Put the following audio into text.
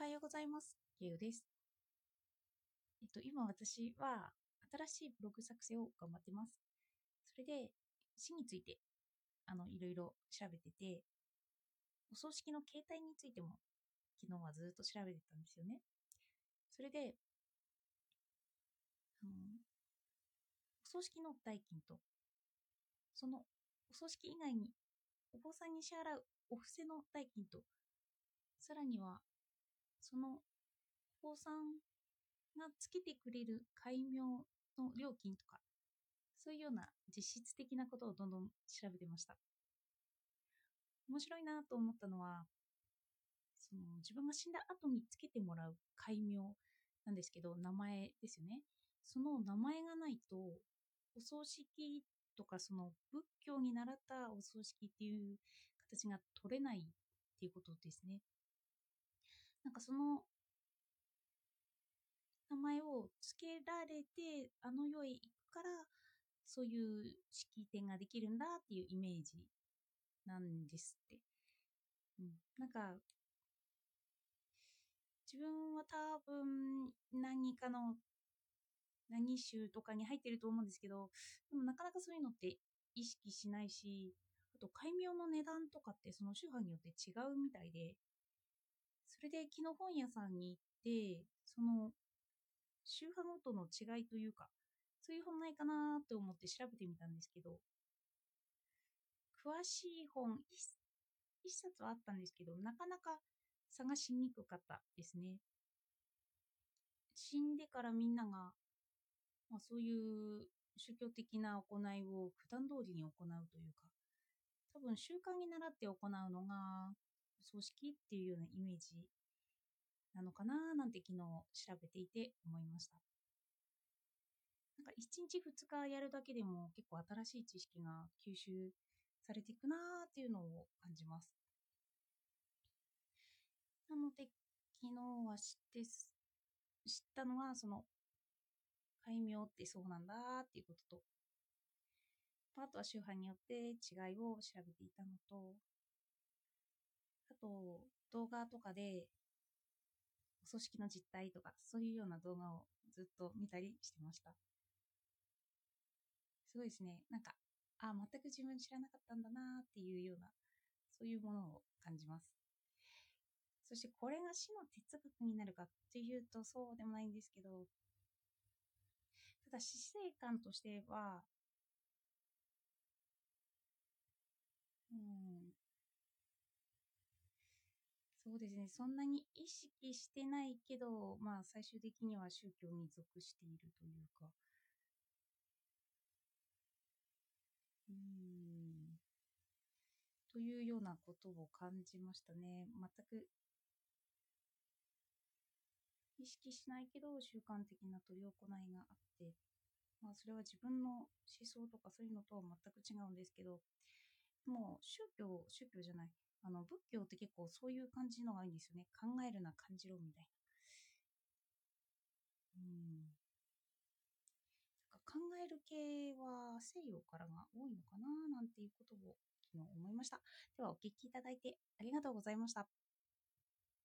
おはようございます。ゆうです。えっと、今私は新しいブログ作成を頑張ってます。それで、死について、あの、いろいろ調べてて、お葬式の形態についても、昨日はずっと調べてたんですよね。それで、あの、お葬式の代金と、そのお葬式以外にお坊さんに支払うお布施の代金と、さらには、そのお坊さんがつけてくれる戒名の料金とか、そういうような実質的なことをどんどん調べてました。面白いなと思ったのは、その自分が死んだ後につけてもらう戒名なんですけど、名前ですよね。その名前がないと、お葬式とかその仏教に習ったお葬式っていう形が取れないっていうことですね。なんかその名前を付けられてあの世へ行くからそういう式典ができるんだっていうイメージなんですって。うん、なんか自分は多分何かの何州とかに入ってると思うんですけどでもなかなかそういうのって意識しないしあと戒名の値段とかってその宗派によって違うみたいでそれで昨日本屋さんに行ってその宗派ごとの違いというかそういう本ないかなと思って調べてみたんですけど。詳しい本一冊はあったんですけどなかなか探しにくかったですね。死んでからみんなが、まあ、そういう宗教的な行いを普段通りに行うというか多分習慣に習って行うのが葬式っていうようなイメージなのかななんて昨日調べていて思いました。なんか1日2日やるだけでも結構新しい知識が吸収されていくなーっていうのを感じます。なので昨日は知って知ったのはその戒名ってそうなんだっていうこととあとは宗派によって違いを調べていたのとと動画とかでお葬式の実態とかそういうような動画をずっと見たりしてました。すごいですね。なんかあ全く自分知らなかったんだなっていうようなそういうものを感じます。そしてこれが死の哲学になるかっていうとそうでもないんですけどただ死生観としてはそうですね。そんなに意識してないけどまあ最終的には宗教に属しているというか。うん。というようなことを感じましたね。全く意識しないけど習慣的な執り行いがあって。まあそれは自分の思想とかそういうのとは全く違うんですけどもう宗教宗教じゃない。あの仏教って結構そういう感じのがいいんですよね。考えるな感じろみたいな。うんか考える系は西洋からが多いのかななんていうことを昨日思いました。ではお聞きいただいてありがとうございました。